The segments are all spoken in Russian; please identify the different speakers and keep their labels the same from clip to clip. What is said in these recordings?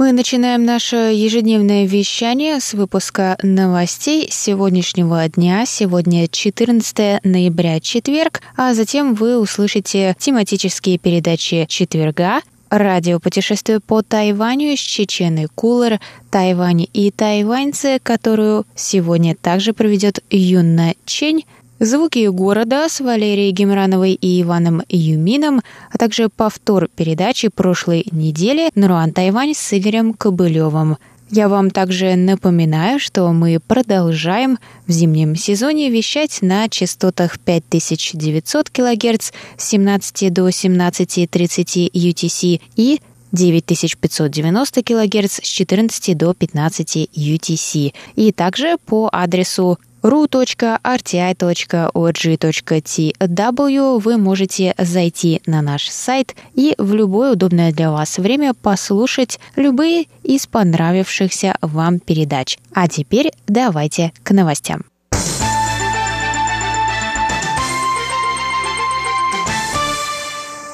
Speaker 1: Мы начинаем наше ежедневное вещание с выпуска новостей сегодняшнего дня. Сегодня 14 ноября, четверг, а затем вы услышите тематические передачи четверга, радио путешествие по Тайваню с Чечены Кулер, Тайвань и тайваньцы, которую сегодня также проведет Юнна Чень, Звуки города с Валерией Гемрановой и Иваном Юмином, а также повтор передачи прошлой недели «Наруан Тайвань» с Игорем Кобылевым. Я вам также напоминаю, что мы продолжаем в зимнем сезоне вещать на частотах 5900 кГц с 17 до 17.30 UTC и 9590 кГц с 14 до 15 UTC, и также по адресу ru.rti.org.tw вы можете зайти на наш сайт и в любое удобное для вас время послушать любые из понравившихся вам передач. А теперь давайте к новостям.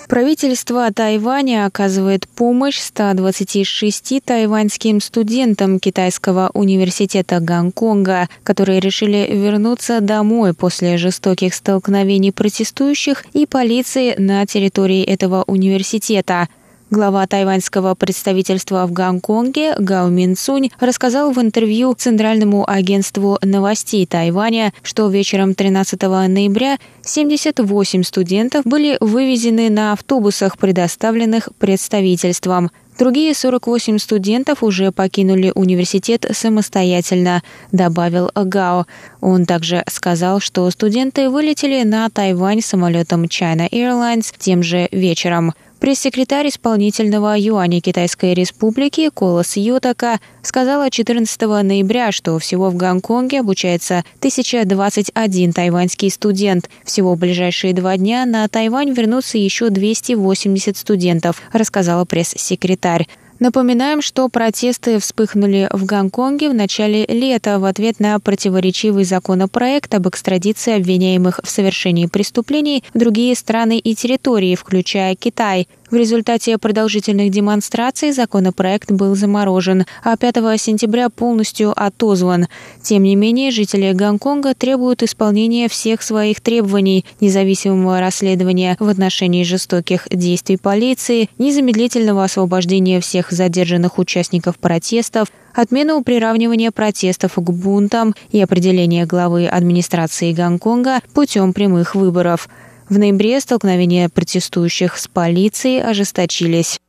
Speaker 1: Правительство Тайваня оказывает помощь 126 тайваньским студентам китайского университета Гонконга, которые решили вернуться домой после жестоких столкновений протестующих и полиции на территории этого университета. Глава тайваньского представительства в Гонконге Гао Мин Цунь рассказал в интервью Центральному агентству новостей Тайваня, что вечером 13 ноября 78 студентов были вывезены на автобусах, предоставленных представительством. Другие 48 студентов уже покинули университет самостоятельно, добавил Гао. Он также сказал, что студенты вылетели на Тайвань самолетом China Airlines тем же вечером. Пресс-секретарь исполнительного юаня Китайской Республики Колос Ютака сказала 14 ноября, что всего в Гонконге обучается 1021 тайваньский студент. Всего в ближайшие два дня на Тайвань вернутся еще 280 студентов, рассказала пресс-секретарь. Напоминаем, что протесты вспыхнули в Гонконге в начале лета в ответ на противоречивый законопроект об экстрадиции обвиняемых в совершении преступлений в другие страны и территории, включая Китай. В результате продолжительных демонстраций законопроект был заморожен, а 5 сентября полностью отозван. Тем не менее, жители Гонконга требуют исполнения всех своих требований, независимого расследования в отношении жестоких действий полиции, незамедлительного освобождения всех задержанных участников протестов, отмену приравнивания протестов к бунтам и определения главы администрации Гонконга путем прямых выборов – в ноябре столкновения протестующих с полицией ожесточились.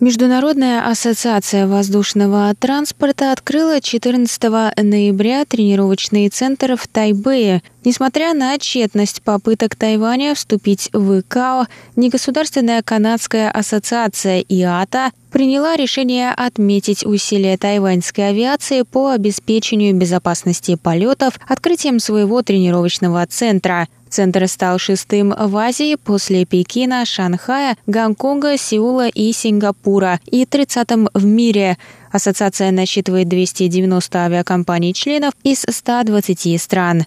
Speaker 1: Международная ассоциация воздушного транспорта открыла 14 ноября тренировочный центр в Тайбэе. Несмотря на тщетность попыток Тайваня вступить в ИКАО, негосударственная канадская ассоциация ИАТА приняла решение отметить усилия тайваньской авиации по обеспечению безопасности полетов открытием своего тренировочного центра – Центр стал шестым в Азии после Пекина, Шанхая, Гонконга, Сеула и Сингапура и 30-м в мире. Ассоциация насчитывает 290 авиакомпаний-членов из 120 стран.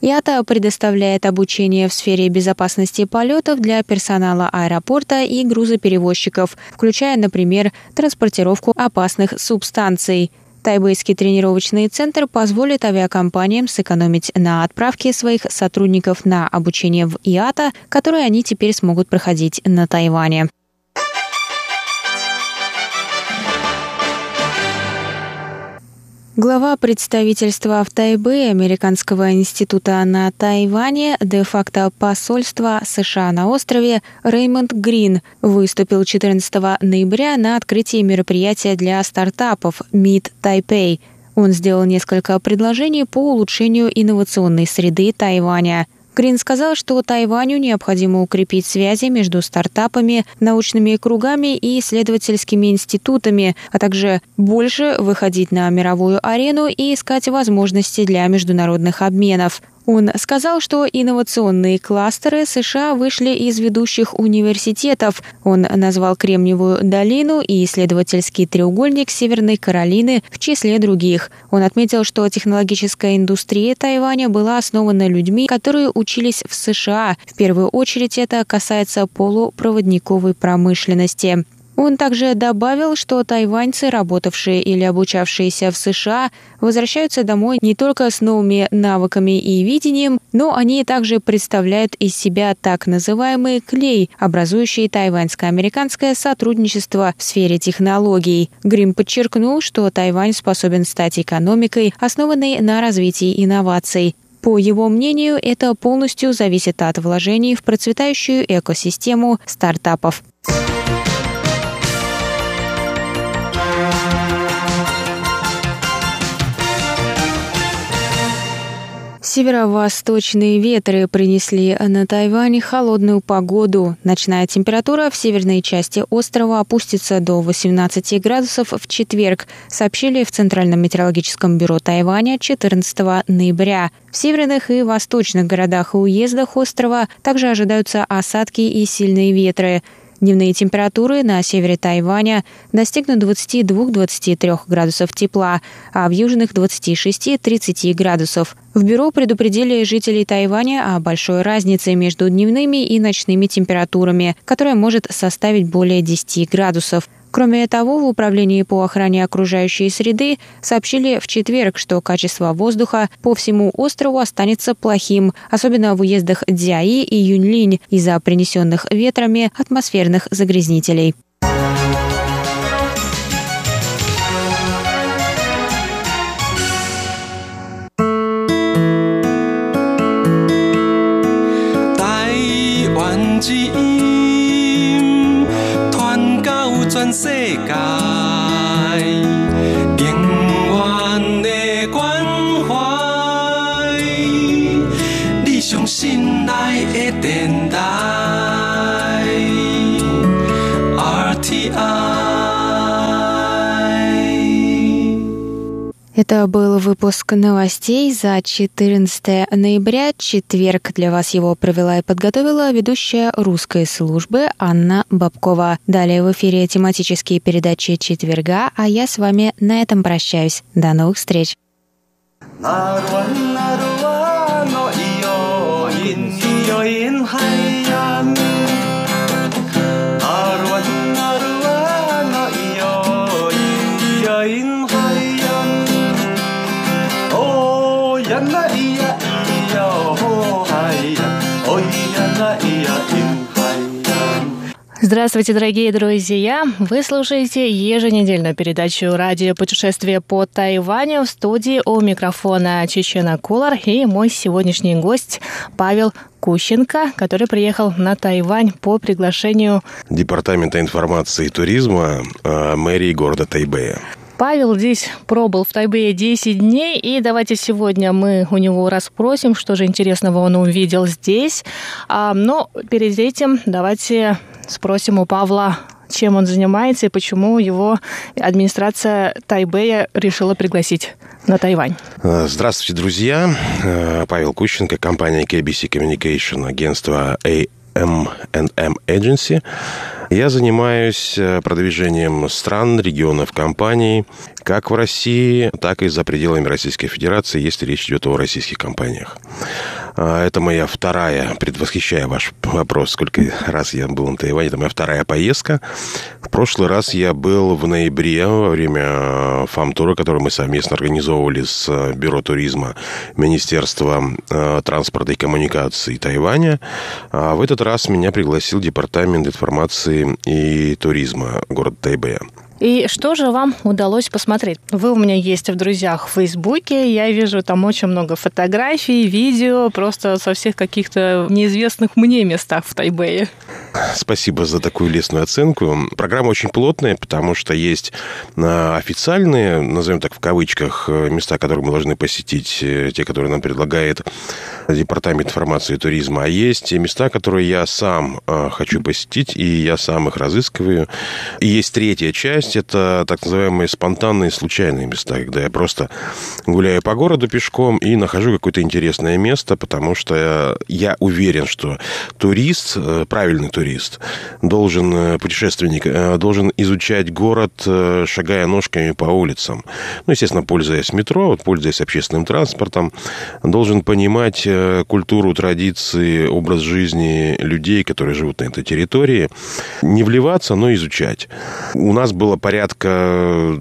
Speaker 1: ЯТА предоставляет обучение в сфере безопасности полетов для персонала аэропорта и грузоперевозчиков, включая, например, транспортировку опасных субстанций – Тайбэйский тренировочный центр позволит авиакомпаниям сэкономить на отправке своих сотрудников на обучение в ИАТА, которое они теперь смогут проходить на Тайване. Глава представительства в Тайбе Американского института на Тайване, де-факто посольства США на острове Реймонд Грин выступил 14 ноября на открытии мероприятия для стартапов Meet Taipei. Он сделал несколько предложений по улучшению инновационной среды Тайваня – Грин сказал, что Тайваню необходимо укрепить связи между стартапами, научными кругами и исследовательскими институтами, а также больше выходить на мировую арену и искать возможности для международных обменов. Он сказал, что инновационные кластеры США вышли из ведущих университетов. Он назвал Кремниевую долину и исследовательский треугольник Северной Каролины в числе других. Он отметил, что технологическая индустрия Тайваня была основана людьми, которые учились в США. В первую очередь это касается полупроводниковой промышленности. Он также добавил, что тайваньцы, работавшие или обучавшиеся в США, возвращаются домой не только с новыми навыками и видением, но они также представляют из себя так называемый клей, образующий тайваньско-американское сотрудничество в сфере технологий. Грим подчеркнул, что Тайвань способен стать экономикой, основанной на развитии инноваций. По его мнению, это полностью зависит от вложений в процветающую экосистему стартапов. Северо-восточные ветры принесли на Тайвань холодную погоду. Ночная температура в северной части острова опустится до 18 градусов в четверг, сообщили в Центральном метеорологическом бюро Тайваня 14 ноября. В северных и восточных городах и уездах острова также ожидаются осадки и сильные ветры. Дневные температуры на севере Тайваня достигнут 22-23 градусов тепла, а в южных 26-30 градусов. В бюро предупредили жителей Тайваня о большой разнице между дневными и ночными температурами, которая может составить более 10 градусов. Кроме того, в Управлении по охране окружающей среды сообщили в четверг, что качество воздуха по всему острову останется плохим, особенно в уездах Дзяи и Юньлинь из-за принесенных ветрами атмосферных загрязнителей. 全世界，永远的关怀，你上心内的电台。Это был выпуск новостей за 14 ноября, четверг. Для вас его провела и подготовила ведущая русской службы Анна Бабкова. Далее в эфире тематические передачи четверга, а я с вами на этом прощаюсь. До новых встреч! Здравствуйте, дорогие друзья! Вы слушаете еженедельную передачу «Радио путешествие по Тайваню» в студии у микрофона Чечена Кулар и мой сегодняшний гость Павел Кущенко, который приехал на Тайвань по приглашению
Speaker 2: Департамента информации и туризма э, мэрии города Тайбэя.
Speaker 1: Павел здесь пробыл в Тайбэе 10 дней, и давайте сегодня мы у него расспросим, что же интересного он увидел здесь. А, но перед этим давайте спросим у Павла, чем он занимается и почему его администрация Тайбэя решила пригласить на Тайвань.
Speaker 2: Э, здравствуйте, друзья. Э, Павел Кущенко, компания KBC Communication, агентство AM&M Agency. Я занимаюсь э, продвижением стран, регионов, компаний, как в России, так и за пределами Российской Федерации, если речь идет о российских компаниях. А, это моя вторая, предвосхищая ваш вопрос, сколько раз я был на Тайване, это моя вторая поездка. В прошлый раз я был в ноябре во время фам-тура, который мы совместно организовывали с э, Бюро туризма Министерства э, транспорта и коммуникаций Тайваня. А в этот раз меня пригласил Департамент информации и туризма города Тайбэя.
Speaker 3: И что же вам удалось посмотреть? Вы у меня есть в друзьях в Фейсбуке, я вижу там очень много фотографий, видео, просто со всех каких-то неизвестных мне местах в Тайбэе.
Speaker 2: Спасибо за такую лестную оценку. Программа очень плотная, потому что есть а, официальные, назовем так в кавычках, э, места, которые мы должны посетить, э, те, которые нам предлагает Департамент информации и туризма, а есть места, которые я сам а, хочу посетить, и я сам их разыскиваю. И есть третья часть, это так называемые спонтанные, случайные места, когда я просто гуляю по городу пешком и нахожу какое-то интересное место, потому что я уверен, что турист, э, правильный турист, должен, э, путешественник, э, должен изучать город, шагая ножками по улицам. Ну, естественно, пользуясь метро, пользуясь общественным транспортом, должен понимать культуру, традиции, образ жизни людей, которые живут на этой территории. Не вливаться, но изучать. У нас было порядка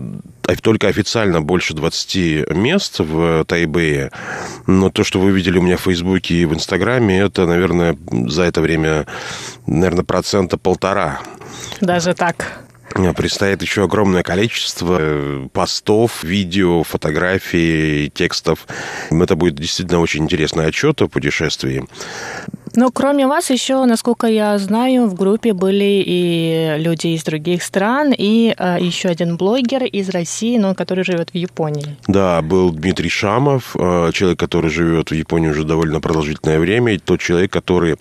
Speaker 2: только официально больше 20 мест в Тайбэе. Но то, что вы видели у меня в Фейсбуке и в Инстаграме, это, наверное, за это время, наверное, процента полтора.
Speaker 3: Даже так?
Speaker 2: Предстоит еще огромное количество э, постов, видео, фотографий, текстов. Это будет действительно очень интересный отчет о путешествии.
Speaker 3: Но кроме вас еще, насколько я знаю, в группе были и люди из других стран, и э, еще один блогер из России, но который живет в Японии.
Speaker 2: Да, был Дмитрий Шамов, э, человек, который живет в Японии уже довольно продолжительное время, и тот человек, который,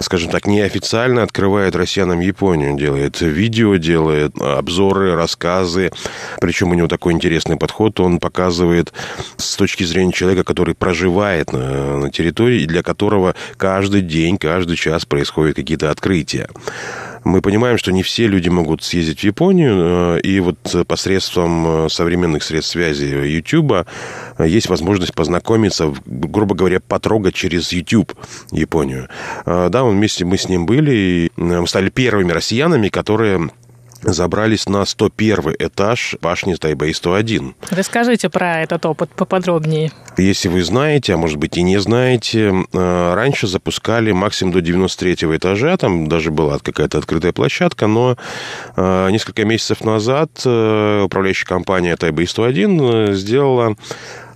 Speaker 2: скажем так, неофициально открывает россиянам Японию, делает видео, делает обзоры, рассказы. Причем у него такой интересный подход, он показывает с точки зрения человека, который проживает на, на территории, для которого каждый день, каждый час происходят какие-то открытия. Мы понимаем, что не все люди могут съездить в Японию, э, и вот посредством э, современных средств связи YouTube э, есть возможность познакомиться, грубо говоря, потрогать через YouTube Японию. Да, вместе мы с ним были, и мы стали первыми россиянами, которые забрались на 101 этаж башни Тайбэй-101.
Speaker 3: Расскажите про этот опыт поподробнее.
Speaker 2: Если вы знаете, а может быть и не знаете, э, раньше запускали максимум до 93 этажа, там даже была какая-то открытая площадка, но э, несколько месяцев назад э, управляющая компания Тайбэй-101 сделала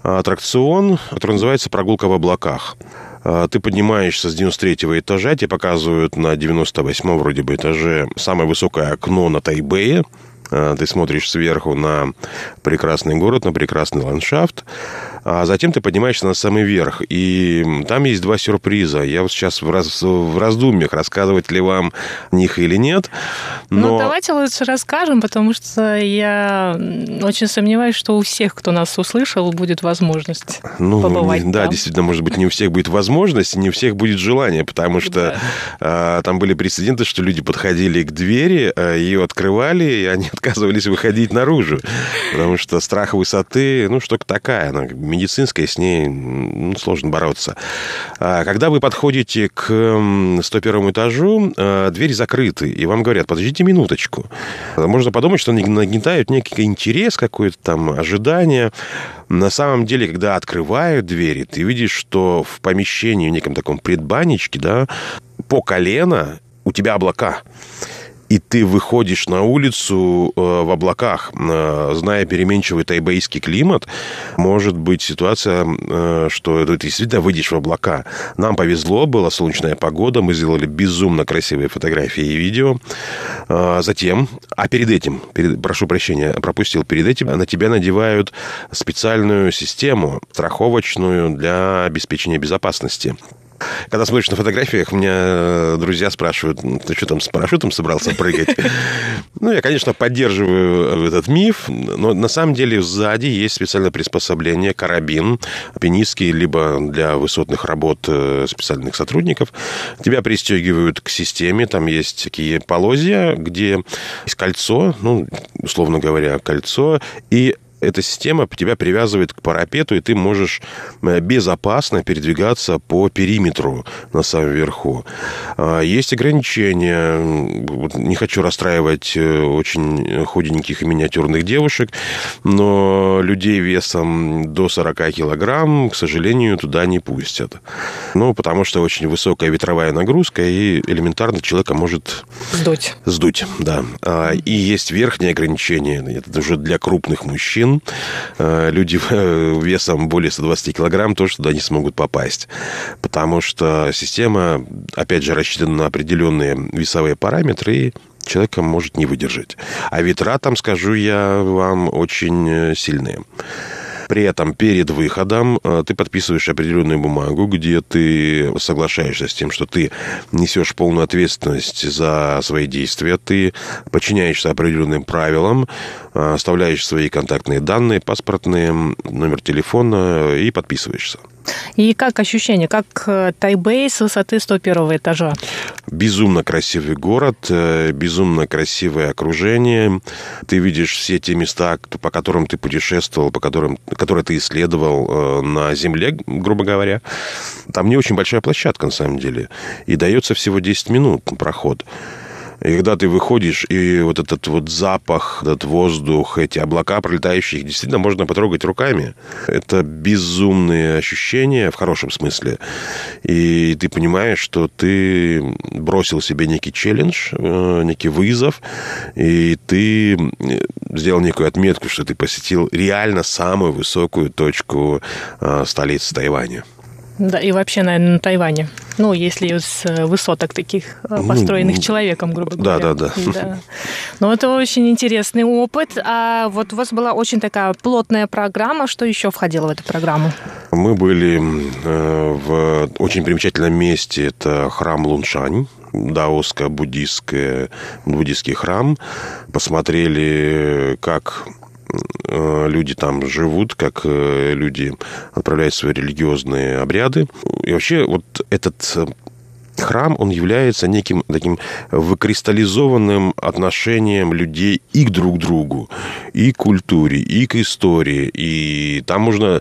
Speaker 2: аттракцион, который называется «Прогулка в облаках». А, ты поднимаешься с 93 этажа, тебе показывают на 98 вроде бы этаже самое высокое окно на Тайбэе, а, ты смотришь сверху на прекрасный город, на прекрасный ландшафт, а затем ты поднимаешься на самый верх. И там есть два сюрприза. Я вот сейчас в, раз, в раздумьях, рассказывать ли вам них или нет.
Speaker 3: Ну, но... Ну, давайте лучше расскажем, потому что я очень сомневаюсь, что у всех, кто нас услышал, будет возможность ну, побывать
Speaker 2: Да,
Speaker 3: там.
Speaker 2: действительно, может быть, не у всех будет возможность, не у всех будет желание, потому что да. а, там были прецеденты, что люди подходили к двери, а, ее открывали, и они отказывались выходить наружу, потому что страх высоты, ну, штука такая, она медицинская, с ней ну, сложно бороться. А, когда вы подходите к 101 этажу, а, двери закрыты, и вам говорят, подождите минуточку. Можно подумать, что они нагнетают некий интерес, какое-то там ожидание. На самом деле, когда открывают двери, ты видишь, что в помещении, в неком таком предбанничке, да, по колено у тебя облака и ты выходишь на улицу э, в облаках, э, зная переменчивый тайбейский климат, может быть ситуация, э, что ты действительно выйдешь в облака. Нам повезло, была солнечная погода, мы сделали безумно красивые фотографии и видео. Затем, а перед этим, перед, прошу прощения, пропустил, перед этим на тебя надевают специальную систему страховочную для обеспечения безопасности. Когда смотришь на фотографиях, меня э, друзья спрашивают, ты что там с парашютом собрался прыгать? Ну, я, конечно, поддерживаю этот миф, но на самом деле сзади есть специальное приспособление, карабин, пенистский, либо для высотных работ э, специальных сотрудников. Тебя пристегивают к системе, там есть такие полозья, где есть кольцо, ну, условно говоря, кольцо, и Эта система тебя привязывает к парапету, и ты можешь э, безопасно передвигаться по периметру на самом верху. А, есть ограничения. Не хочу расстраивать э, очень худеньких и миниатюрных девушек, но людей весом до 40 килограмм, к сожалению, туда не пустят. Ну, потому что очень высокая ветровая нагрузка, и элементарно человека может...
Speaker 3: Сдуть.
Speaker 2: Сдуть, да. А, и есть верхние ограничения. Это уже для крупных мужчин Э, люди э, весом более 120 килограмм тоже туда не смогут попасть. Потому что система, опять же, рассчитана на определенные весовые параметры, и человека может не выдержать. А ветра там, скажу я вам, очень э, сильные. При этом перед выходом э, ты подписываешь определенную бумагу, где ты соглашаешься с тем, что ты несешь полную ответственность за свои действия, ты подчиняешься определенным правилам, э, оставляешь свои контактные данные, паспортные, номер телефона и подписываешься.
Speaker 3: И как ощущение, как э, Тайбэй с высоты 101 этажа?
Speaker 2: Безумно красивый город, безумно красивое окружение. Ты видишь все те места, по которым ты путешествовал, по которым, которые ты исследовал э, на Земле, грубо говоря. Там не очень большая площадка, на самом деле. И дается всего 10 минут проход. И когда ты выходишь, и вот этот вот запах, этот воздух, эти облака пролетающие, действительно можно потрогать руками. Это безумные ощущения, в хорошем смысле. И ты понимаешь, что ты бросил себе некий челлендж, э, некий вызов, и ты сделал некую отметку, что ты посетил реально самую высокую точку э, столицы Тайваня.
Speaker 3: Да, и вообще, наверное, на Тайване. Ну, если с э, высоток таких э, ну, построенных ну, человеком, грубо
Speaker 2: говоря. Да, да, да.
Speaker 3: да. Ну, это очень интересный опыт. А вот у вас была очень такая плотная программа. Что еще входило в эту программу?
Speaker 2: Мы были э, в очень примечательном месте. Это храм Луншань даоско-буддийский буддийский храм. Посмотрели, как люди там живут, как э, люди отправляют свои религиозные обряды. И вообще вот этот э, храм, он является неким таким выкристаллизованным отношением людей и к друг другу, и к культуре, и к истории. И там можно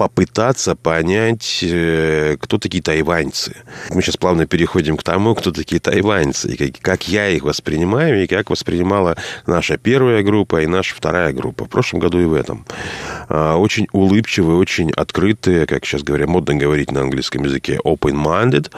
Speaker 2: попытаться понять, э, кто такие тайваньцы. Мы сейчас плавно переходим к тому, кто такие тайваньцы, и как я их воспринимаю, и как воспринимала наша первая группа и наша вторая группа в прошлом году и в этом. А, очень улыбчивые, очень открытые, как сейчас говорят, модно говорить на английском языке, open-minded.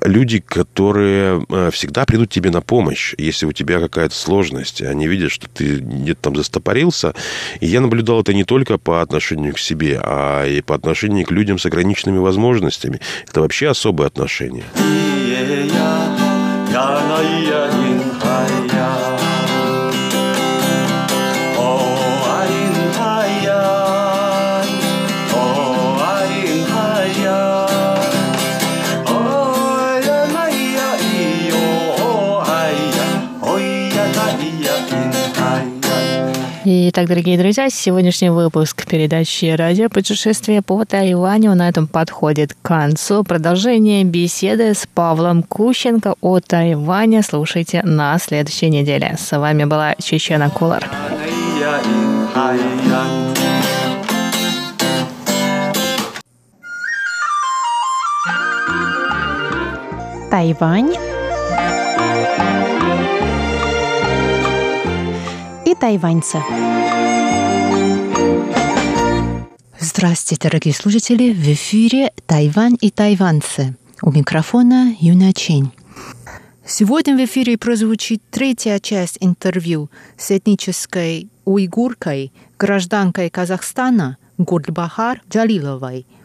Speaker 2: Люди, которые э, всегда придут тебе на помощь, если у тебя какая-то сложность. Они видят, что ты где-то там застопорился. И я наблюдал это не только по отношению к себе, а и по отношению к людям с ограниченными возможностями. Это вообще особые отношения.
Speaker 3: Итак, дорогие друзья, сегодняшний выпуск передачи «Радио путешествие по Тайваню» на этом подходит к концу. Продолжение беседы с Павлом Кущенко о Тайване слушайте на следующей неделе. С вами была Чечена Кулар.
Speaker 4: Тайвань и.
Speaker 5: Здравствуйте, дорогие слушатели! В эфире «Тайвань и тайваньцы». У микрофона Юна Чень. Сегодня в эфире прозвучит третья часть интервью с этнической уйгуркой, гражданкой Казахстана Гурдбахар Джалиловой –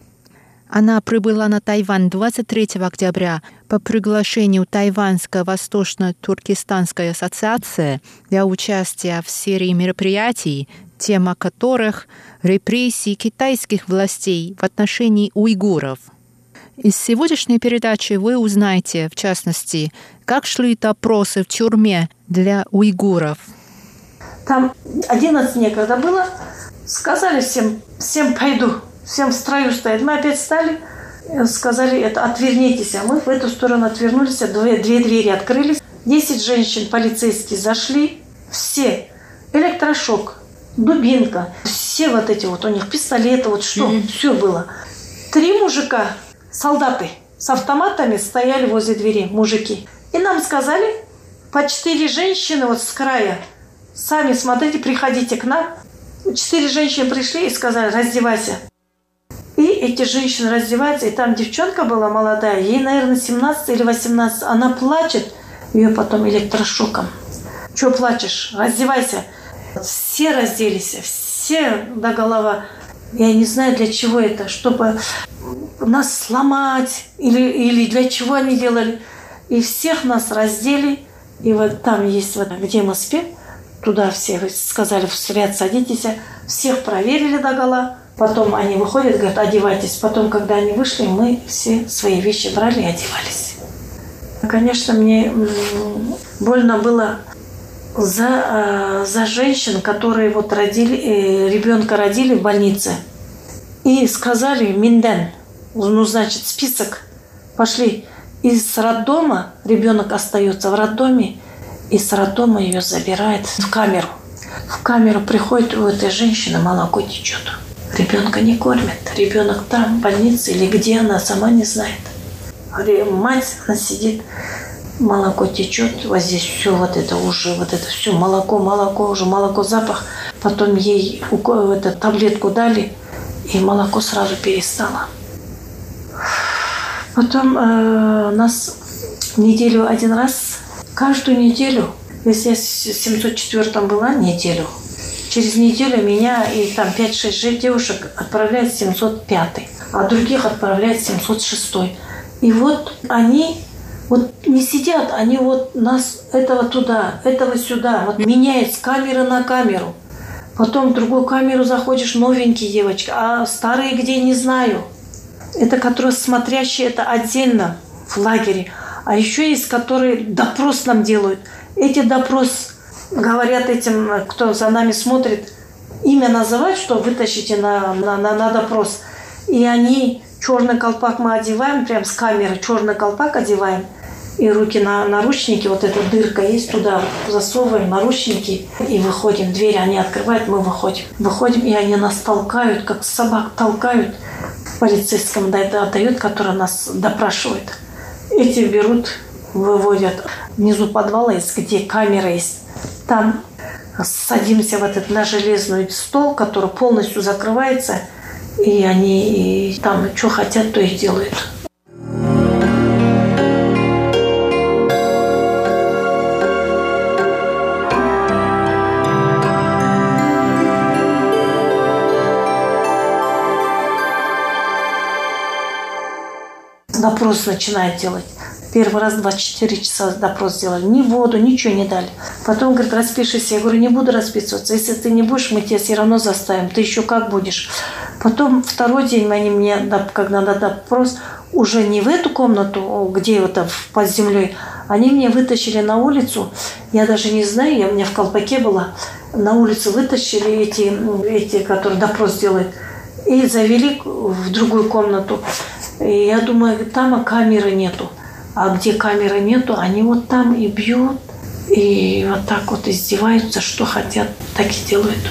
Speaker 5: она прибыла на Тайвань 23 октября по приглашению Тайваньской Восточно-Туркестанской ассоциации для участия в серии мероприятий, тема которых – репрессии китайских властей в отношении уйгуров. Из сегодняшней передачи вы узнаете, в частности, как шли опросы в тюрьме для уйгуров.
Speaker 6: Там 11 некогда было. Сказали всем, всем пойду всем в строю стоять. Мы опять стали, э, сказали это, отвернитесь. А мы в эту сторону отвернулись, две, две двери открылись. Десять женщин полицейские зашли, все. Электрошок, дубинка. Все все вот эти вот, у них пистолеты, вот что, mm-hmm. все было. Три мужика, солдаты, с автоматами стояли возле двери, мужики. И нам сказали, по четыре женщины вот с края, сами смотрите, приходите к нам. Четыре женщины пришли и сказали, раздевайся. И эти женщины раздеваются, и там девчонка была молодая, ей, наверное, 17 или 18, она плачет, ее потом электрошоком. Че плачешь? Раздевайся. Все разделись, все до голова. Я не знаю, для чего это, чтобы нас сломать или, или для чего они делали. И всех нас раздели. И вот там есть, вот, где мы спим, туда все сказали, в ряд садитесь. Всех проверили до гола. Потом они выходят, говорят, одевайтесь. Потом, когда они вышли, мы все свои вещи брали и одевались. Конечно, мне больно было за, э, за женщин, которые вот родили, э, ребенка родили в больнице. И сказали Минден, ну, значит, список, пошли. Из роддома ребенок остается в роддоме, и с роддома ее забирает в камеру. В камеру приходит у этой женщины, молоко течет. Ребенка не кормят. Ребенок там, в больнице или где она, сама не знает. Мать, она сидит, молоко течет, вот здесь все вот это уже, вот это все молоко, молоко, уже молоко, запах. Потом ей эту таблетку дали, и молоко сразу перестало. Потом э, нас неделю один раз, каждую неделю, если я в 704 была неделю, через неделю меня и там 5-6 девушек отправляют в 705, а других отправляют в 706. И вот они вот не сидят, они вот нас этого туда, этого сюда, вот меняют с камеры на камеру. Потом в другую камеру заходишь, новенькие девочки, а старые где, не знаю. Это которые смотрящие, это отдельно в лагере. А еще есть, которые допрос нам делают. Эти допрос говорят этим, кто за нами смотрит, имя называть, что вытащите на, на, на, на допрос. И они черный колпак мы одеваем, прям с камеры черный колпак одеваем – и руки на наручники, вот эта дырка есть, туда засовываем наручники и выходим. Двери они открывают, мы выходим. Выходим, и они нас толкают, как собак толкают. Полицейскому отдают, который нас допрашивает. Эти берут, выводят внизу подвала есть, где камера есть. Там садимся в этот на железный стол, который полностью закрывается, и они и там что хотят, то и делают. допрос начинает делать. Первый раз 24 часа допрос сделали. Ни воду, ничего не дали. Потом, говорит, распишись. Я говорю, не буду расписываться. Если ты не будешь, мы тебя все равно заставим. Ты еще как будешь? Потом второй день они мне, когда надо допрос, уже не в эту комнату, где вот под землей, они меня вытащили на улицу. Я даже не знаю, я у меня в колпаке была. На улицу вытащили эти, эти которые допрос делают, и завели в другую комнату. И я думаю, там камеры нету. А где камеры нету, они вот там и бьют, и вот так вот издеваются, что хотят, так и делают.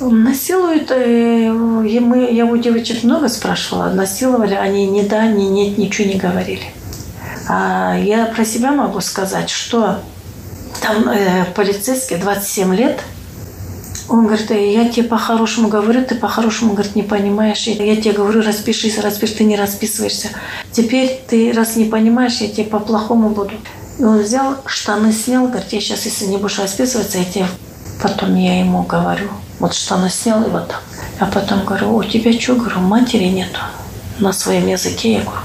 Speaker 6: Насилуют, э, мы, я у девочек много спрашивала, насиловали, они ни да, ни нет, ничего не говорили. А я про себя могу сказать, что там э, полицейский 27 лет – он говорит, я тебе по-хорошему говорю, ты по-хорошему, говорит, не понимаешь. Я тебе говорю, распишись, распишись, ты не расписываешься. Теперь ты, раз не понимаешь, я тебе по-плохому буду. И он взял, штаны снял, говорит, я сейчас, если не будешь расписываться, я тебе... Потом я ему говорю, вот штаны снял и вот так. А потом говорю, у тебя что, говорю, матери нету на своем языке. Я говорю,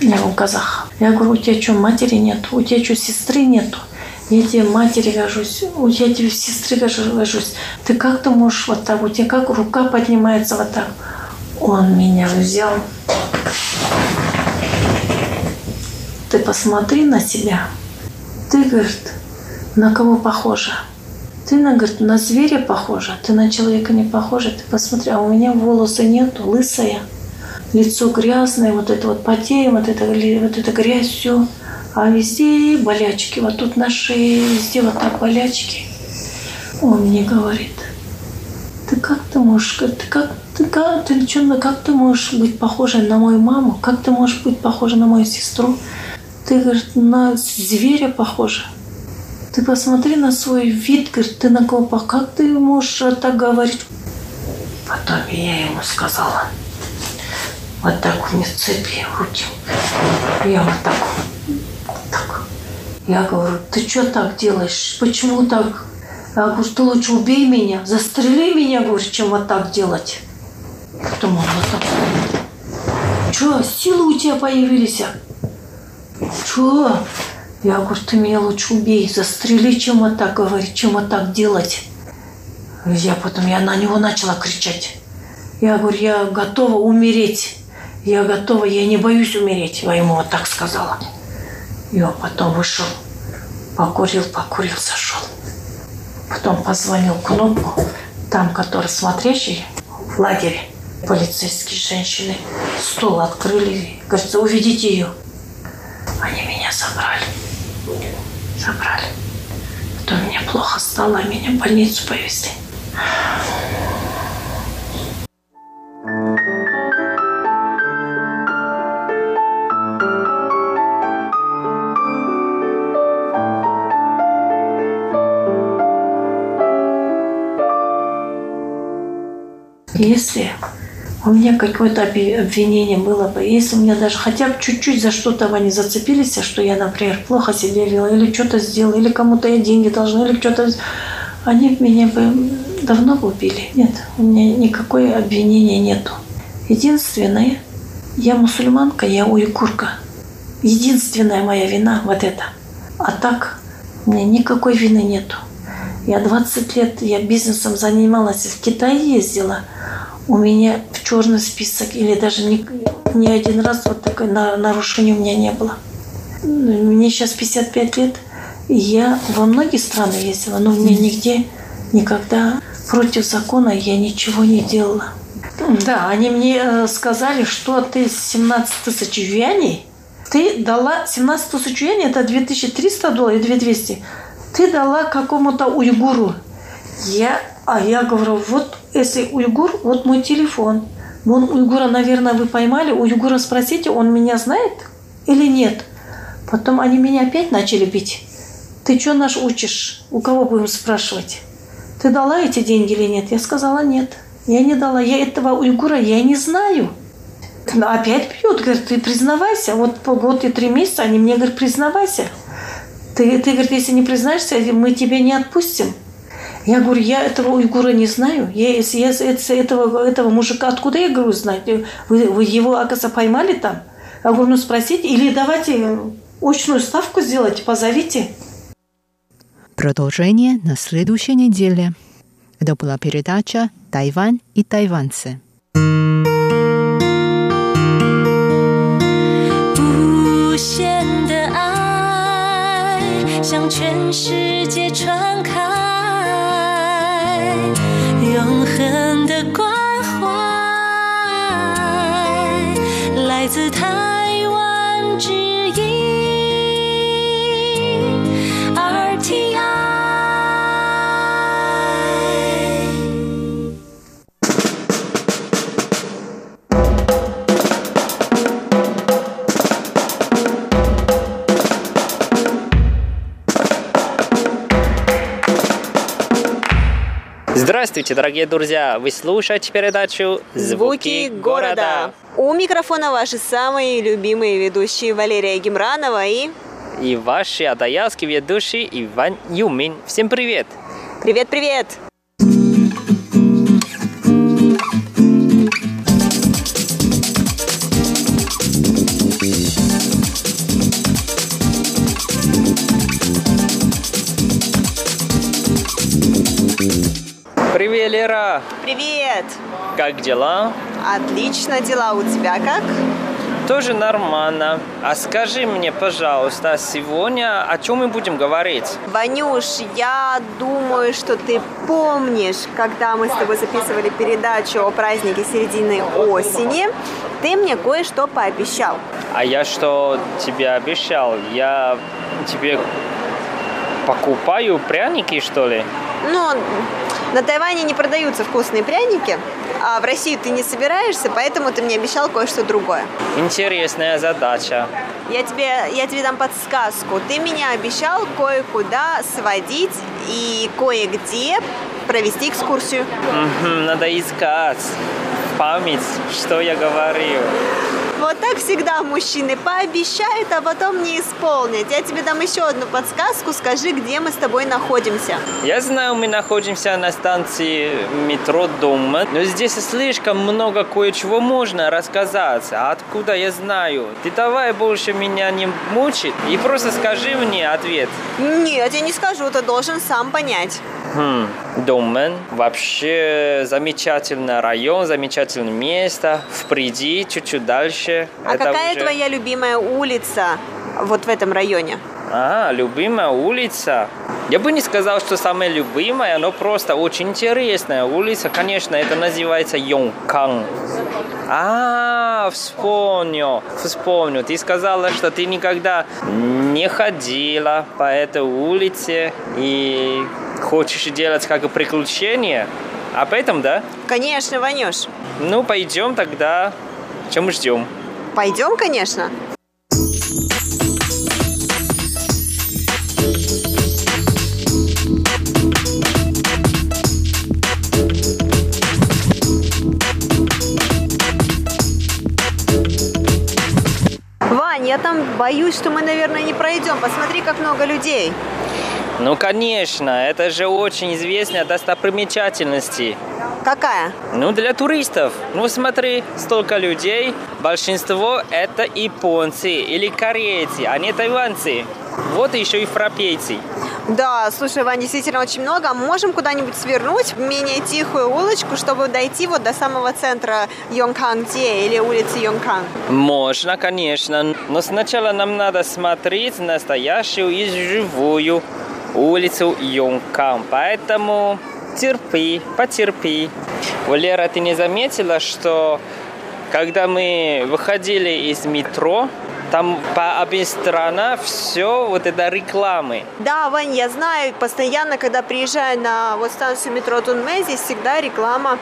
Speaker 6: я говорю, казах. Я говорю, у тебя что, матери нет? У тебя что, сестры нету? Я тебе матери гожусь, я тебе сестры гожусь. Ты как ты можешь вот так, у тебя как рука поднимается вот так. Он меня взял. Ты посмотри на себя. Ты, говорит, на кого похожа? Ты, на, говорит, на зверя похожа, ты на человека не похожа. Ты посмотри, а у меня волосы нету, лысая, лицо грязное, вот это вот потеем, вот это, вот это грязь, все. А везде болячки. Вот тут на шее, везде вот так болячки. Он мне говорит, ты как ты можешь, ты как, ты как, ты, что, как ты можешь быть похожа на мою маму? Как ты можешь быть похожа на мою сестру? Ты, говорит, на зверя похожа. Ты посмотри на свой вид, говорит, ты на кого Как ты можешь так говорить? Потом я ему сказала, вот так мне цепи руки. Я вот так. Я говорю, ты что так делаешь? Почему так? Я говорю, ты лучше убей меня, застрели меня, говорю, чем вот так делать. Потом он вот так. Что, силы у тебя появились? Что? Я говорю, ты меня лучше убей, застрели, чем вот так говорить, чем вот так делать. Я потом, я на него начала кричать. Я говорю, я готова умереть. Я готова, я не боюсь умереть. Я ему вот так сказала. И он потом вышел, покурил, покурил, сошел. Потом позвонил кнопку, там, который смотрящий в лагере, полицейские женщины, стол открыли, говорится, уведите ее. Они меня забрали. Забрали. Потом мне плохо стало, меня в больницу повезли. Если у меня какое-то обвинение было бы, если у меня даже хотя бы чуть-чуть за что-то они зацепились, что я, например, плохо себя вела, или что-то сделала, или кому-то я деньги должна, или что-то... Они меня бы давно убили. Нет, у меня никакое обвинения нету. Единственное, я мусульманка, я уйгурка. Единственная моя вина вот это. А так, у меня никакой вины нету. Я 20 лет, я бизнесом занималась, в Китай ездила – у меня в черный список или даже ни, ни один раз вот такое нарушение у меня не было. Мне сейчас 55 лет, и я во многие страны ездила, но мне нигде никогда против закона я ничего не делала. Да, они мне э, сказали, что ты 17 тысяч юаней, ты дала 17 тысяч юаней, это 2300 долларов и 2200, ты дала какому-то уйгуру. Я, а я говорю, вот если уйгур, вот мой телефон. Вон уйгура, наверное, вы поймали. Уйгура спросите, он меня знает или нет. Потом они меня опять начали бить. Ты что наш учишь? У кого будем спрашивать? Ты дала эти деньги или нет? Я сказала нет. Я не дала. Я этого уйгура я не знаю. Но опять бьют. Говорит, ты признавайся. Вот полгода и три месяца они мне говорят, признавайся. Ты, ты говорит, если не признаешься, мы тебя не отпустим. Я говорю, я этого уйгура не знаю. Я, если я этого, этого мужика, откуда я говорю, знать? Вы, вы его, оказывается, поймали там? Я говорю, ну спросите, или давайте очную ставку сделать, позовите.
Speaker 5: Продолжение на следующей неделе. Это была передача «Тайвань и тайваньцы». 向全世界传开。 恨的关怀，来自台湾
Speaker 7: Здравствуйте, дорогие друзья! Вы слушаете передачу
Speaker 8: «Звуки города». У микрофона ваши самые любимые ведущие Валерия Гемранова и...
Speaker 7: И ваши адаялские ведущие Иван Юмин. Всем привет!
Speaker 8: Привет-привет!
Speaker 7: Лера!
Speaker 8: Привет!
Speaker 7: Как дела?
Speaker 8: Отлично, дела у тебя как?
Speaker 7: Тоже нормально. А скажи мне, пожалуйста, сегодня о чем мы будем говорить?
Speaker 8: Ванюш, я думаю, что ты помнишь, когда мы с тобой записывали передачу о празднике середины осени, ты мне кое-что пообещал.
Speaker 7: А я что тебе обещал? Я тебе покупаю пряники, что ли?
Speaker 8: Ну, на Тайване не продаются вкусные пряники, а в Россию ты не собираешься, поэтому ты мне обещал кое-что другое.
Speaker 7: Интересная задача.
Speaker 8: Я тебе, я тебе дам подсказку. Ты меня обещал кое-куда сводить и кое-где провести экскурсию.
Speaker 7: Надо искать память, что я говорил.
Speaker 8: Вот так всегда мужчины пообещают, а потом не исполнят. Я тебе дам еще одну подсказку. Скажи, где мы с тобой находимся.
Speaker 7: Я знаю, мы находимся на станции метро Дома, но здесь слишком много кое-чего можно рассказать. А откуда я знаю? Ты давай больше меня не мучить и просто скажи мне ответ.
Speaker 8: Нет, я не скажу, ты должен сам понять.
Speaker 7: Хм, Домен. Вообще замечательный район, замечательное место. Впереди, чуть-чуть дальше.
Speaker 8: А
Speaker 7: Это
Speaker 8: какая
Speaker 7: уже-
Speaker 8: твоя любимая улица вот в этом районе?
Speaker 7: А, любимая улица. Я бы не сказал, что самая любимая, но просто очень интересная улица. Конечно, это называется Йонкан. А, вспомнил, вспомнил. Ты сказала, что ты никогда не ходила по этой улице и хочешь делать как приключение. Об этом, да?
Speaker 8: Конечно, Ванюш.
Speaker 7: Ну, пойдем тогда. Чем мы ждем?
Speaker 8: Пойдем, конечно. Там боюсь, что мы, наверное, не пройдем. Посмотри, как много людей.
Speaker 7: Ну, конечно, это же очень известная достопримечательность.
Speaker 8: Какая?
Speaker 7: Ну, для туристов. Ну, смотри, столько людей. Большинство это японцы или корейцы, а не тайванцы. Вот еще и европейцы.
Speaker 8: Да, слушай, Вань, действительно очень много. Можем куда-нибудь свернуть в менее тихую улочку, чтобы дойти вот до самого центра Йонканг-Де или улицы Йонканг?
Speaker 7: Можно, конечно, но сначала нам надо смотреть настоящую и живую улицу Йонкан. Поэтому терпи, потерпи. Валера, ты не заметила, что когда мы выходили из метро, там по обеим сторонам все вот это рекламы.
Speaker 8: Да, Вань, я знаю, постоянно, когда приезжаю на вот станцию метро Тунме, здесь всегда реклама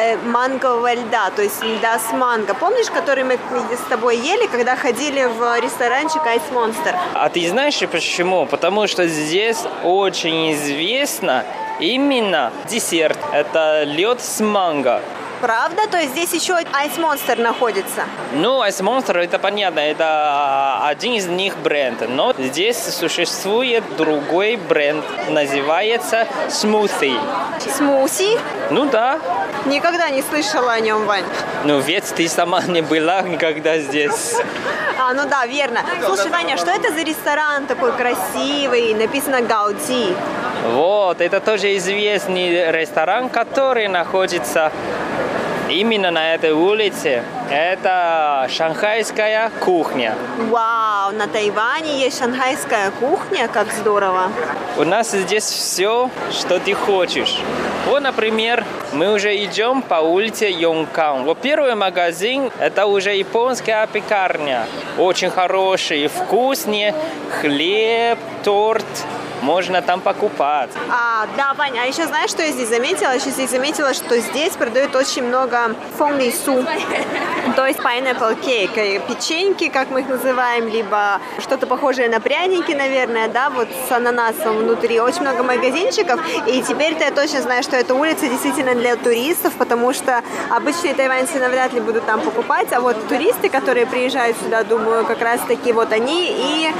Speaker 8: э, мангового льда, то есть льда с манго. Помнишь, который мы с тобой ели, когда ходили в ресторанчик Ice Monster?
Speaker 7: А ты знаешь почему? Потому что здесь очень известно именно десерт. Это лед с манго.
Speaker 8: Правда? То есть здесь еще Ice Monster находится?
Speaker 7: Ну, Ice Monster, это понятно, это один из них бренд. Но здесь существует другой бренд, называется Smoothie.
Speaker 8: Смуси?
Speaker 7: Ну да,
Speaker 8: Никогда не слышала о нем, Вань.
Speaker 7: ну ведь ты сама не была никогда здесь.
Speaker 8: А, ну да, верно. Слушай, Ваня, что это за ресторан такой красивый? Написано Гауди.
Speaker 7: Вот, это тоже известный ресторан, который находится именно на этой улице. Это шанхайская кухня.
Speaker 8: Вау, на Тайване есть шанхайская кухня, как здорово.
Speaker 7: У нас здесь все, что ты хочешь. Вот, например, мы уже идем по улице Йонкан. Вот первый магазин, это уже японская пекарня. Очень хороший, вкусный хлеб, торт. Можно там покупать.
Speaker 8: А, да, Ваня, а еще знаешь, что я здесь заметила? Еще здесь заметила, что здесь продают очень много фонли су, то есть pineapple cake, э, печеньки, как мы их называем, либо что-то похожее на пряники, наверное, да, вот с ананасом внутри. Очень много магазинчиков, и теперь-то я точно знаю, что эта улица действительно для туристов, потому что обычные тайваньцы навряд ли будут там покупать, а вот туристы, которые приезжают сюда, думаю, как раз-таки вот они и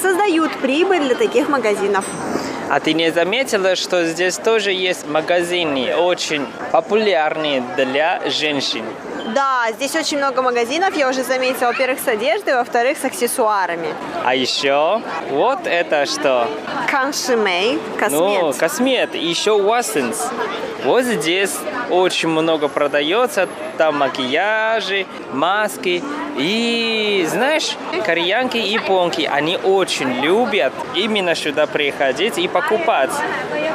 Speaker 8: создают прибыль для таких магазинов. Украина.
Speaker 7: А ты не заметила, что здесь тоже есть магазины, очень популярные для женщин?
Speaker 8: Да, здесь очень много магазинов, я уже заметила, во-первых, с одеждой, во-вторых, с аксессуарами.
Speaker 7: А еще вот это что?
Speaker 8: Каншимей, космет.
Speaker 7: Ну, космет, и еще Watsons. Вот здесь очень много продается там макияжи, маски. И знаешь, кореянки и японки, они очень любят именно сюда приходить и покупать.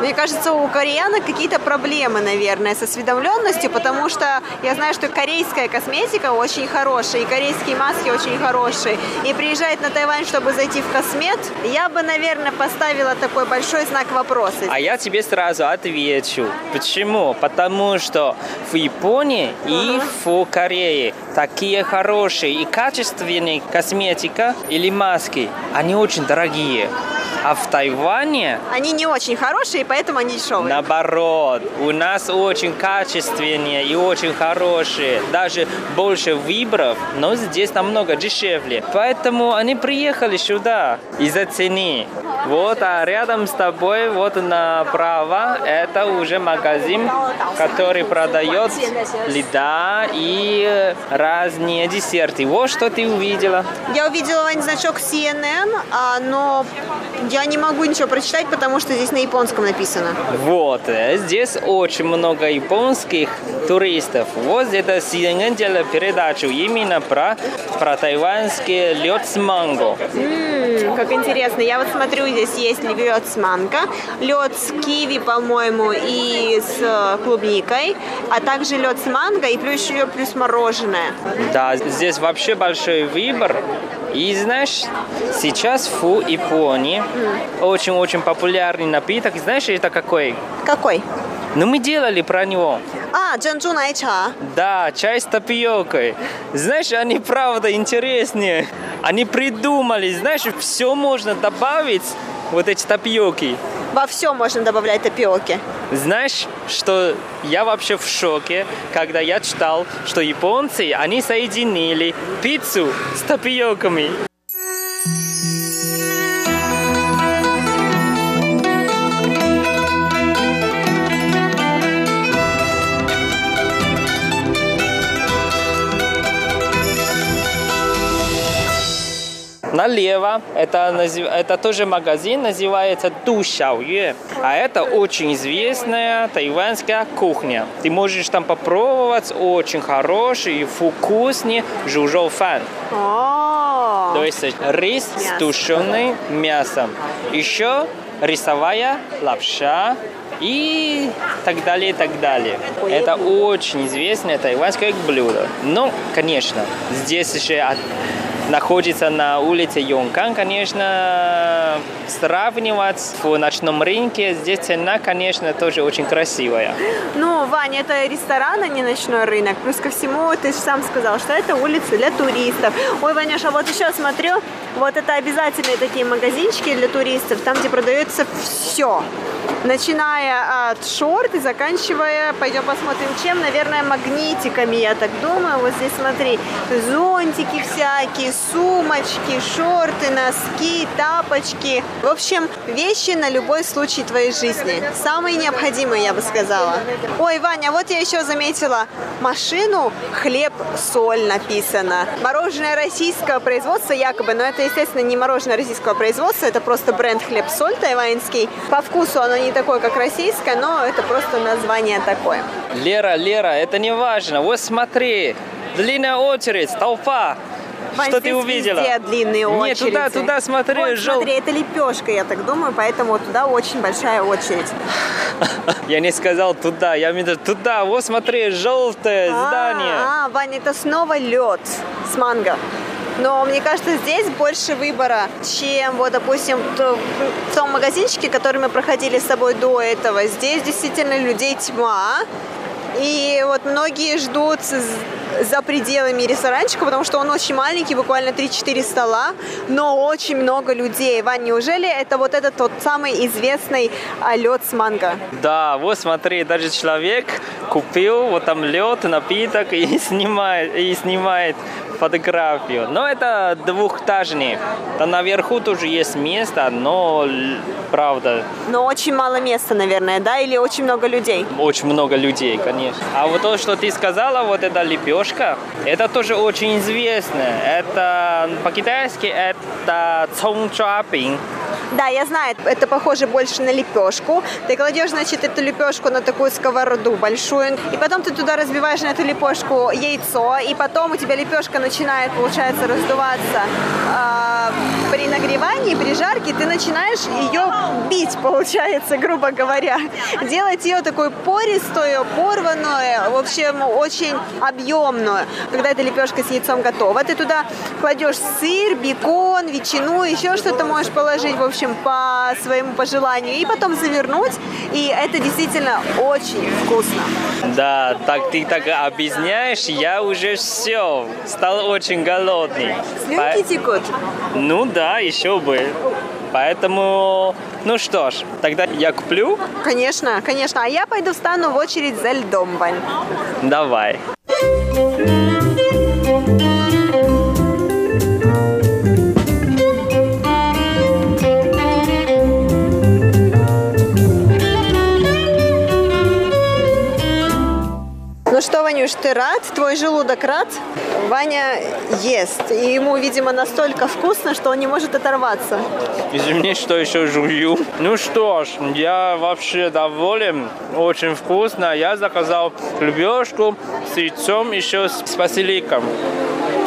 Speaker 8: Мне кажется, у кореянок какие-то проблемы, наверное, с осведомленностью, потому что я знаю, что корейская косметика очень хорошая, и корейские маски очень хорошие. И приезжает на Тайвань, чтобы зайти в космет, я бы, наверное, поставила такой большой знак вопроса.
Speaker 7: А я тебе сразу отвечу. Почему? Потому что в Японии и в Корее такие хорошие и качественные косметика или маски, они очень дорогие. А в Тайване...
Speaker 8: Они не очень хорошие, поэтому они дешевые.
Speaker 7: Наоборот, у нас очень качественные и очень хорошие. Даже больше выборов, но здесь намного дешевле. Поэтому они приехали сюда из-за цены. Вот, а рядом с тобой, вот направо, это уже магазин, который продает льда и разные десерты. Вот что ты увидела.
Speaker 8: Я увидела значок CNN, а, но я не могу ничего прочитать, потому что здесь на японском написано.
Speaker 7: Вот, э, здесь очень много японских туристов. Вот это CNN делает передачу именно про, про тайваньский лед с манго.
Speaker 8: М-м, как интересно. Я вот смотрю, здесь есть лед с манго, лед с киви, по-моему, и с э, клубникой, а также лед с манго и плюс еще плюс мороженое.
Speaker 7: Да, здесь вообще большой выбор. И знаешь, сейчас в Японии очень-очень популярный напиток. Знаешь, это какой?
Speaker 8: Какой?
Speaker 7: Ну, мы делали про него.
Speaker 8: А, джанджу найча.
Speaker 7: Да, чай с тапиокой. Знаешь, они правда интереснее. Они придумали, знаешь, все можно добавить, вот эти тапиоки.
Speaker 8: Во все можно добавлять тапиоки.
Speaker 7: Знаешь, что я вообще в шоке, когда я читал, что японцы, они соединили пиццу с тапиоками. Налево это, это тоже магазин, называется Ду Сяоюэ. А это очень известная тайваньская кухня. Ты можешь там попробовать очень хороший и вкусный жужжоу фан.
Speaker 8: О,
Speaker 7: То есть рис с тушеным мясом. Еще рисовая лапша и так далее, и так далее. Это очень известное тайваньское блюдо. Но, конечно, здесь от- находится на улице Йонкан, конечно, сравнивать в ночном рынке, здесь цена, конечно, тоже очень красивая.
Speaker 8: Ну, Ваня, это ресторан, а не ночной рынок. Плюс ко всему, ты же сам сказал, что это улица для туристов. Ой, Ваняша, вот еще смотрю, вот это обязательные такие магазинчики для туристов, там, где продается все. Начиная от шорт и заканчивая, пойдем посмотрим, чем, наверное, магнитиками, я так думаю. Вот здесь смотри, зонтики всякие, сумочки, шорты, носки, тапочки. В общем, вещи на любой случай твоей жизни. Самые необходимые, я бы сказала. Ой, Ваня, вот я еще заметила машину «Хлеб-соль» написано. Мороженое российского производства якобы, но это, естественно, не мороженое российского производства, это просто бренд «Хлеб-соль» тайваньский. По вкусу оно не такое, как российское, но это просто название такое.
Speaker 7: Лера, Лера, это не важно. Вот смотри, длинная очередь, толпа. Что ты увидела?
Speaker 8: Везде длинные
Speaker 7: Нет,
Speaker 8: очереди.
Speaker 7: туда, туда смотри,
Speaker 8: Вот,
Speaker 7: жел-
Speaker 8: смотри, это лепешка, я так думаю, поэтому туда очень большая очередь.
Speaker 7: Я не сказал туда, я имею в виду туда. Вот смотри, желтое здание.
Speaker 8: А, а, Ваня, это снова лед с манго. Но мне кажется, здесь больше выбора, чем, вот, допустим, в том магазинчике, который мы проходили с тобой до этого. Здесь действительно людей тьма. И вот многие ждут за пределами ресторанчика, потому что он очень маленький, буквально 3-4 стола, но очень много людей. Вань, неужели это вот этот тот самый известный а, лед с манго?
Speaker 7: Да, вот смотри, даже человек купил вот там лед, напиток и снимает, и снимает фотографию. Но это двухэтажный. Там наверху тоже есть место, но правда,
Speaker 8: Но очень мало места, наверное, да? Или очень много людей?
Speaker 7: очень много людей, конечно. А вот то, что ты сказала, вот эта лепешка, это тоже очень известно. Это по-китайски это цончуапин.
Speaker 8: Да, я знаю, это похоже больше на лепешку. Ты кладешь, значит, эту лепешку на такую сковороду большую, и потом ты туда разбиваешь на эту лепешку яйцо, и потом у тебя лепешка начинает, получается, раздуваться э, при нагревании, при жарке, ты начинаешь ее бить, получается, грубо говоря. Делать ее такой пористую, порванную, в общем, очень объемную. Когда эта лепешка с яйцом готова, ты туда кладешь сыр, бекон, ветчину, еще что-то можешь положить, в общем, по своему пожеланию, и потом завернуть, и это действительно очень вкусно.
Speaker 7: Да, так ты так объясняешь, я уже все, стал очень голодный.
Speaker 8: Слюнки
Speaker 7: По-
Speaker 8: текут?
Speaker 7: Ну да, еще бы. Поэтому, ну что ж, тогда я куплю.
Speaker 8: Конечно, конечно. А я пойду встану в очередь за льдом, Вань.
Speaker 7: Давай.
Speaker 8: Ну что, Ванюш, ты рад? Твой желудок рад? Ваня ест. И ему, видимо, настолько вкусно, что он не может оторваться.
Speaker 7: Извини, что еще жую. Ну что ж, я вообще доволен. Очень вкусно. Я заказал лепешку с яйцом, еще с базиликом.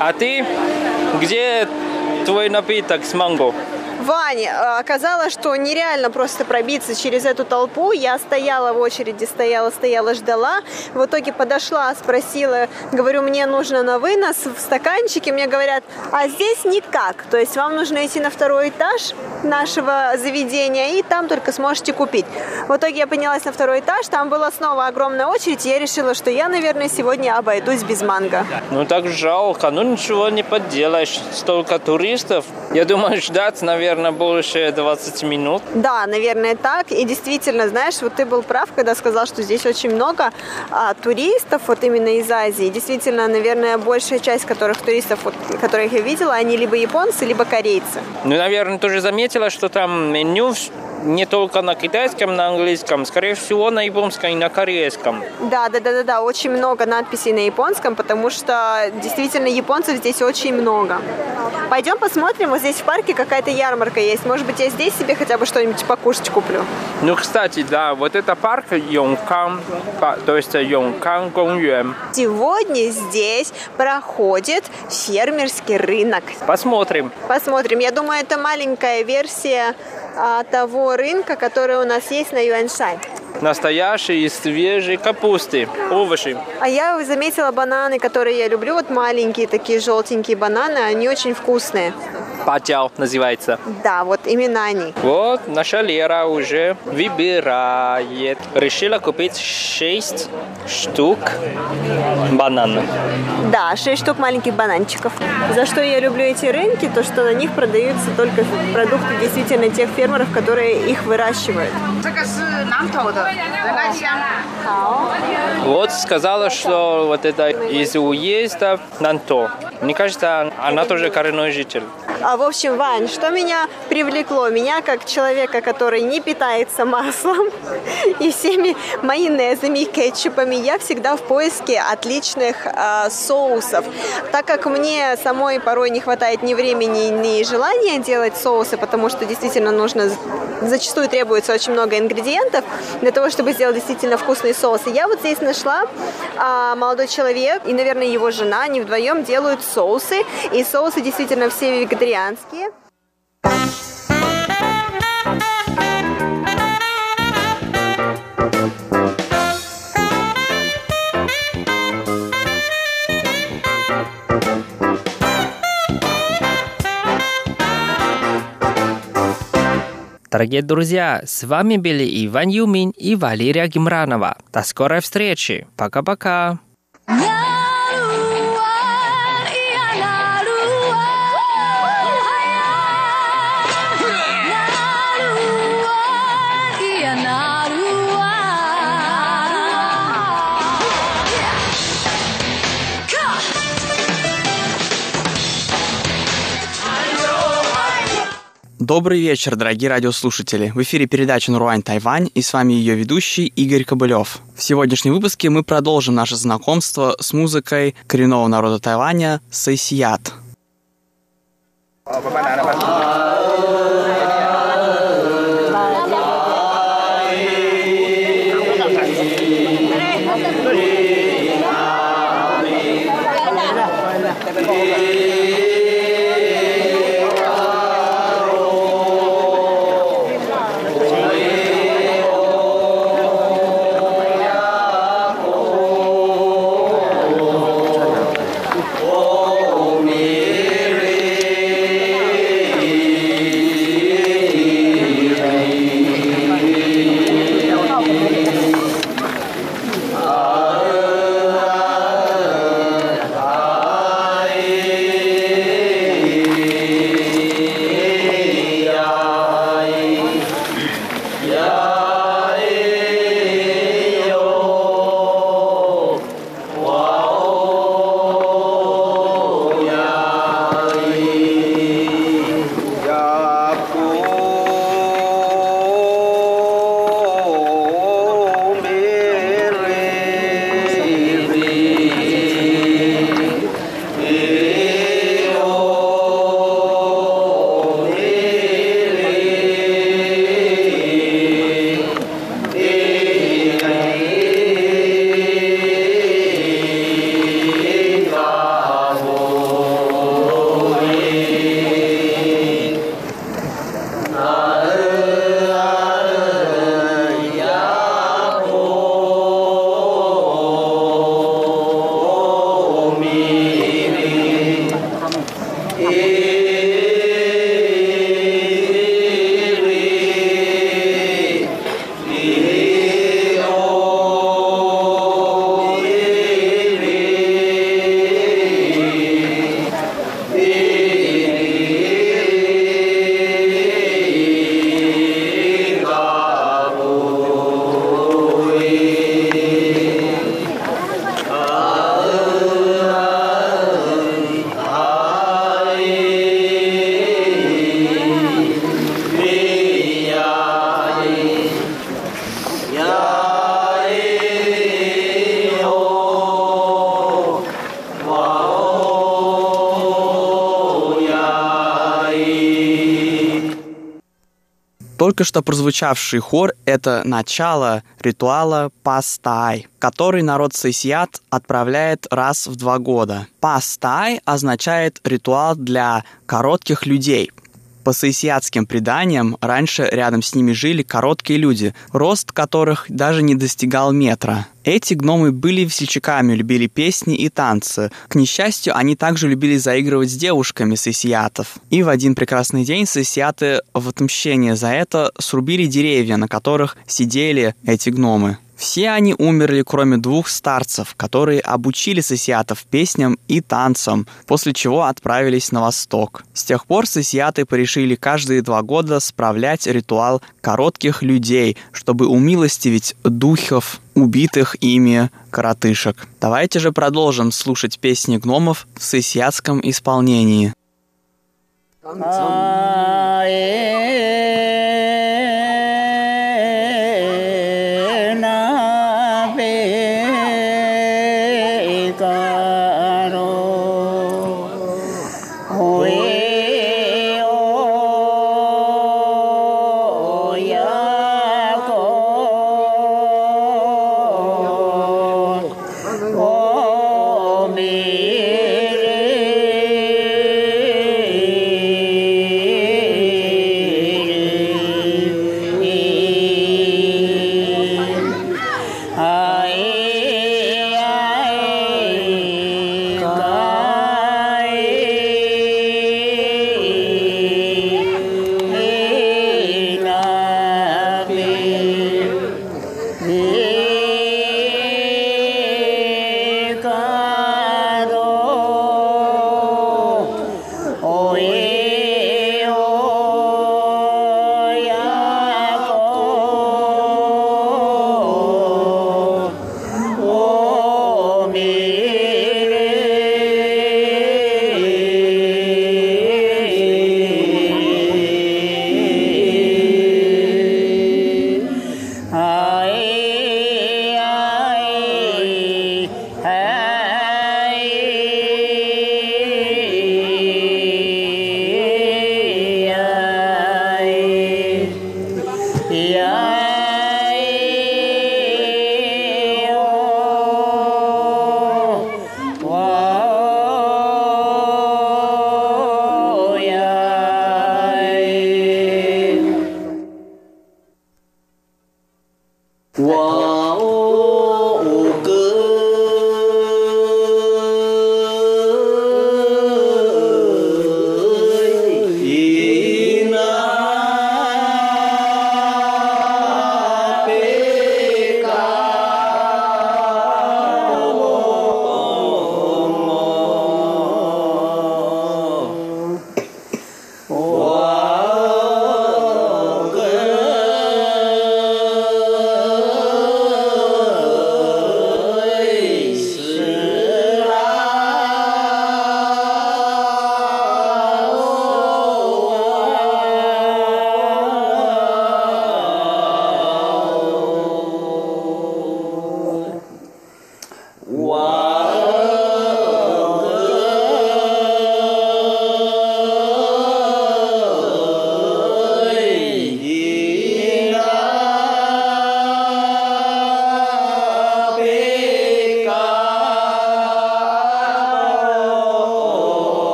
Speaker 7: А ты? Где твой напиток с манго?
Speaker 8: Ваня, э, оказалось, что нереально просто пробиться через эту толпу. Я стояла в очереди, стояла, стояла, ждала. В итоге подошла, спросила, говорю, мне нужно на вынос в стаканчике. Мне говорят, а здесь никак. То есть вам нужно идти на второй этаж нашего заведения, и там только сможете купить. В итоге я поднялась на второй этаж, там была снова огромная очередь, и я решила, что я, наверное, сегодня обойдусь без манго.
Speaker 7: Ну так жалко, ну ничего не поделаешь. Столько туристов. Я думаю, ждать, наверное, больше 20 минут.
Speaker 8: Да, наверное, так. И действительно, знаешь, вот ты был прав, когда сказал, что здесь очень много а, туристов, вот именно из Азии. Действительно, наверное, большая часть которых туристов, вот, которых я видела, они либо японцы, либо корейцы.
Speaker 7: Ну, наверное, тоже заметила, что там меню не только на китайском, на английском, скорее всего, на японском и на корейском.
Speaker 8: Да, да, да, да, да, очень много надписей на японском, потому что действительно японцев здесь очень много. Пойдем посмотрим, вот здесь в парке какая-то ярмарка есть. Может быть, я здесь себе хотя бы что-нибудь покушать куплю.
Speaker 7: Ну, кстати, да, вот это парк Йонкан, то есть Йонкан Гонгюэн.
Speaker 8: Сегодня здесь проходит фермерский рынок.
Speaker 7: Посмотрим.
Speaker 8: Посмотрим. Я думаю, это маленькая версия того рынка, который у нас есть на Юаньшань.
Speaker 7: Настоящие свежие капусты, овощи.
Speaker 8: А я заметила бананы, которые я люблю. Вот маленькие такие желтенькие бананы, они очень вкусные.
Speaker 7: Патяо называется.
Speaker 8: Да, вот именно они.
Speaker 7: Вот наша Лера уже выбирает. Решила купить 6 штук бананов.
Speaker 8: Да, 6 штук маленьких бананчиков. За что я люблю эти рынки, то что на них продаются только продукты действительно тех фермеров, которые их выращивают.
Speaker 7: Вот сказала, что вот это из уезда Нанто. Мне кажется, она тоже коренной житель.
Speaker 8: А, в общем, Вань, что меня привлекло? Меня, как человека, который не питается маслом и всеми майонезами и кетчупами, я всегда в поиске отличных а, соусов. Так как мне самой порой не хватает ни времени, ни желания делать соусы, потому что действительно нужно, зачастую требуется очень много ингредиентов для того, чтобы сделать действительно вкусные соусы. Я вот здесь нашла а, молодой человек и, наверное, его жена, они вдвоем делают соусы, и соусы действительно все вегетарианские.
Speaker 7: Дорогие друзья, с вами были Иван Юмин и Валерия Гимранова. До скорой встречи. Пока-пока.
Speaker 9: Добрый вечер, дорогие радиослушатели. В эфире передача «Наруань Тайвань» и с вами ее ведущий Игорь Кобылев. В сегодняшнем выпуске мы продолжим наше знакомство с музыкой коренного народа Тайваня Сэйсият.
Speaker 10: Только что прозвучавший хор — это начало ритуала Пастай, который народ Сайсиат отправляет раз в два года. Пастай означает ритуал для коротких людей — по саисиатским преданиям, раньше рядом с ними жили короткие люди, рост которых даже не достигал метра. Эти гномы были весельчаками, любили песни и танцы. К несчастью, они также любили заигрывать с девушками саисиатов. И в один прекрасный день саисиаты в отмщение за это срубили деревья, на которых сидели эти гномы. Все они умерли, кроме двух старцев, которые обучили сосиатов песням и танцам, после чего отправились на восток. С тех пор сосиаты порешили каждые два года справлять ритуал коротких людей, чтобы умилостивить духов убитых ими коротышек. Давайте же продолжим слушать песни гномов в сосиатском исполнении.
Speaker 9: Ну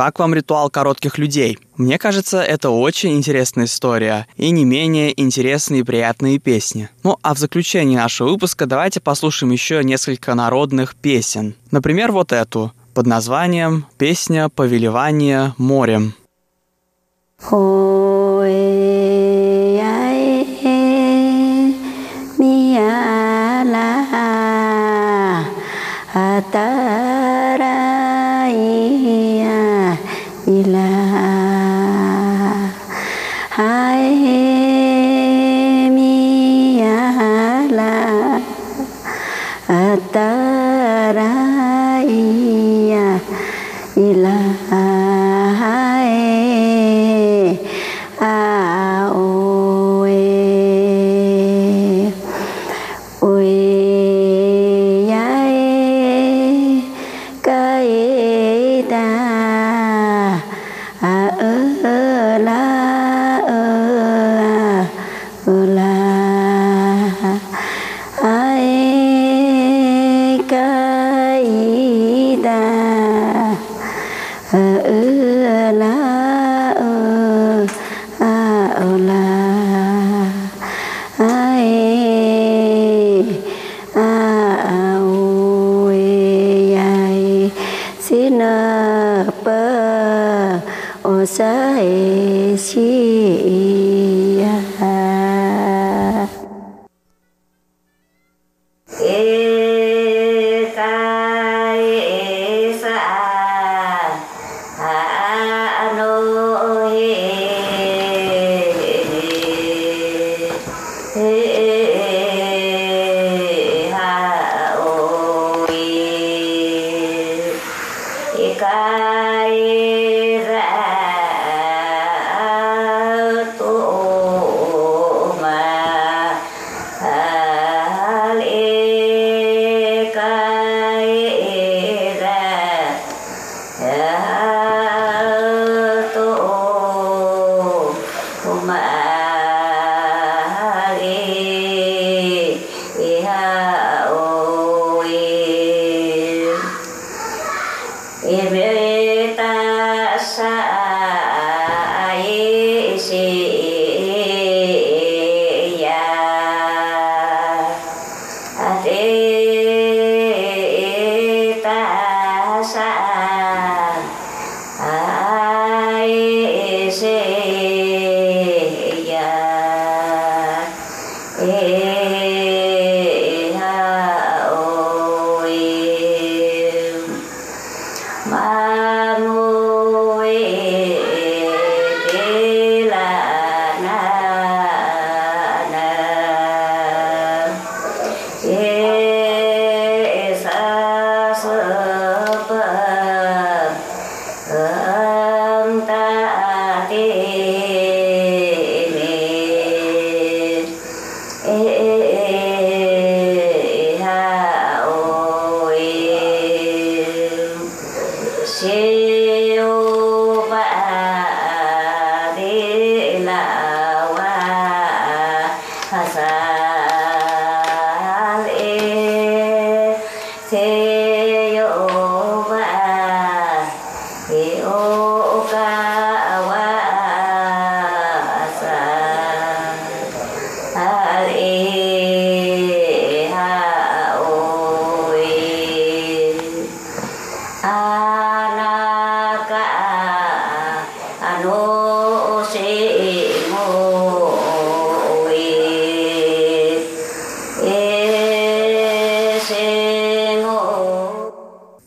Speaker 9: как вам ритуал коротких людей? Мне кажется, это очень интересная история и не менее интересные и приятные песни. Ну а в заключении нашего выпуска давайте послушаем еще несколько народных песен. Например, вот эту под названием «Песня повелевания морем».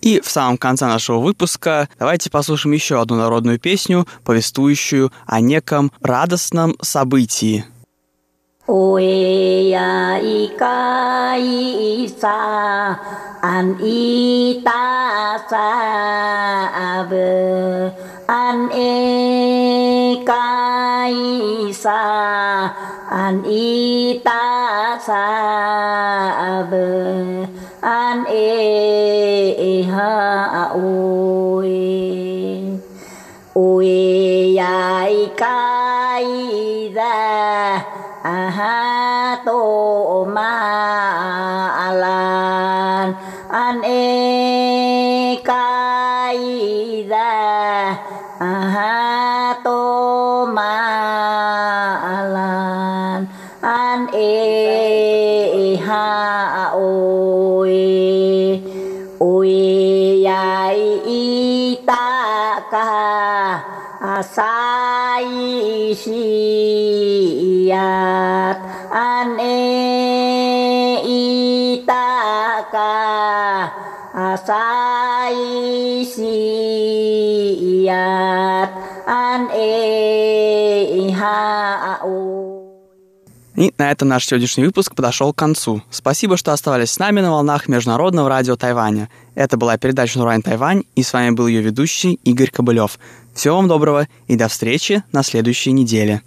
Speaker 9: И в самом конце нашего выпуска давайте послушаем еще одну народную песню, повествующую о неком радостном событии. Ой, an ita sa an e kai sa an ita sa an e, e ha oi oi ai kai da aha to ma alan an e
Speaker 11: maisiyat ane itaka asaisiyat ane hau
Speaker 12: И на этом наш сегодняшний выпуск подошел к концу. Спасибо, что оставались с нами на волнах Международного радио Тайваня. Это была передача «Нурайн Тайвань», и с вами был ее ведущий Игорь Кобылев. Всего вам доброго и до встречи на следующей неделе.